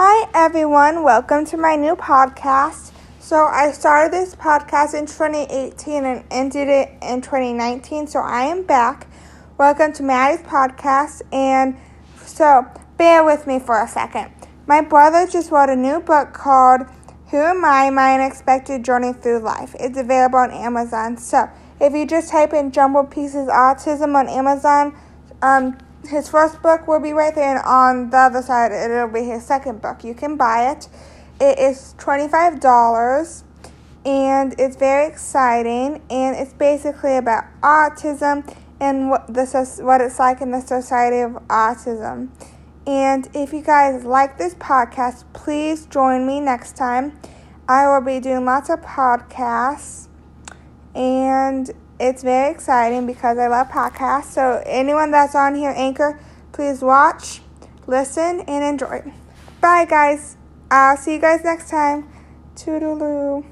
Hi, everyone. Welcome to my new podcast. So, I started this podcast in 2018 and ended it in 2019. So, I am back. Welcome to Maddie's podcast. And so, bear with me for a second. My brother just wrote a new book called Who Am I? My Unexpected Journey Through Life. It's available on Amazon. So, if you just type in Jumbled Pieces Autism on Amazon, um, his first book will be right there, and on the other side, it'll be his second book. You can buy it. It is $25 and it's very exciting and it's basically about autism and what this is what it's like in the society of autism. And if you guys like this podcast, please join me next time. I will be doing lots of podcasts and it's very exciting because I love podcasts. So, anyone that's on here, Anchor, please watch, listen, and enjoy. Bye, guys. I'll see you guys next time. Toodaloo.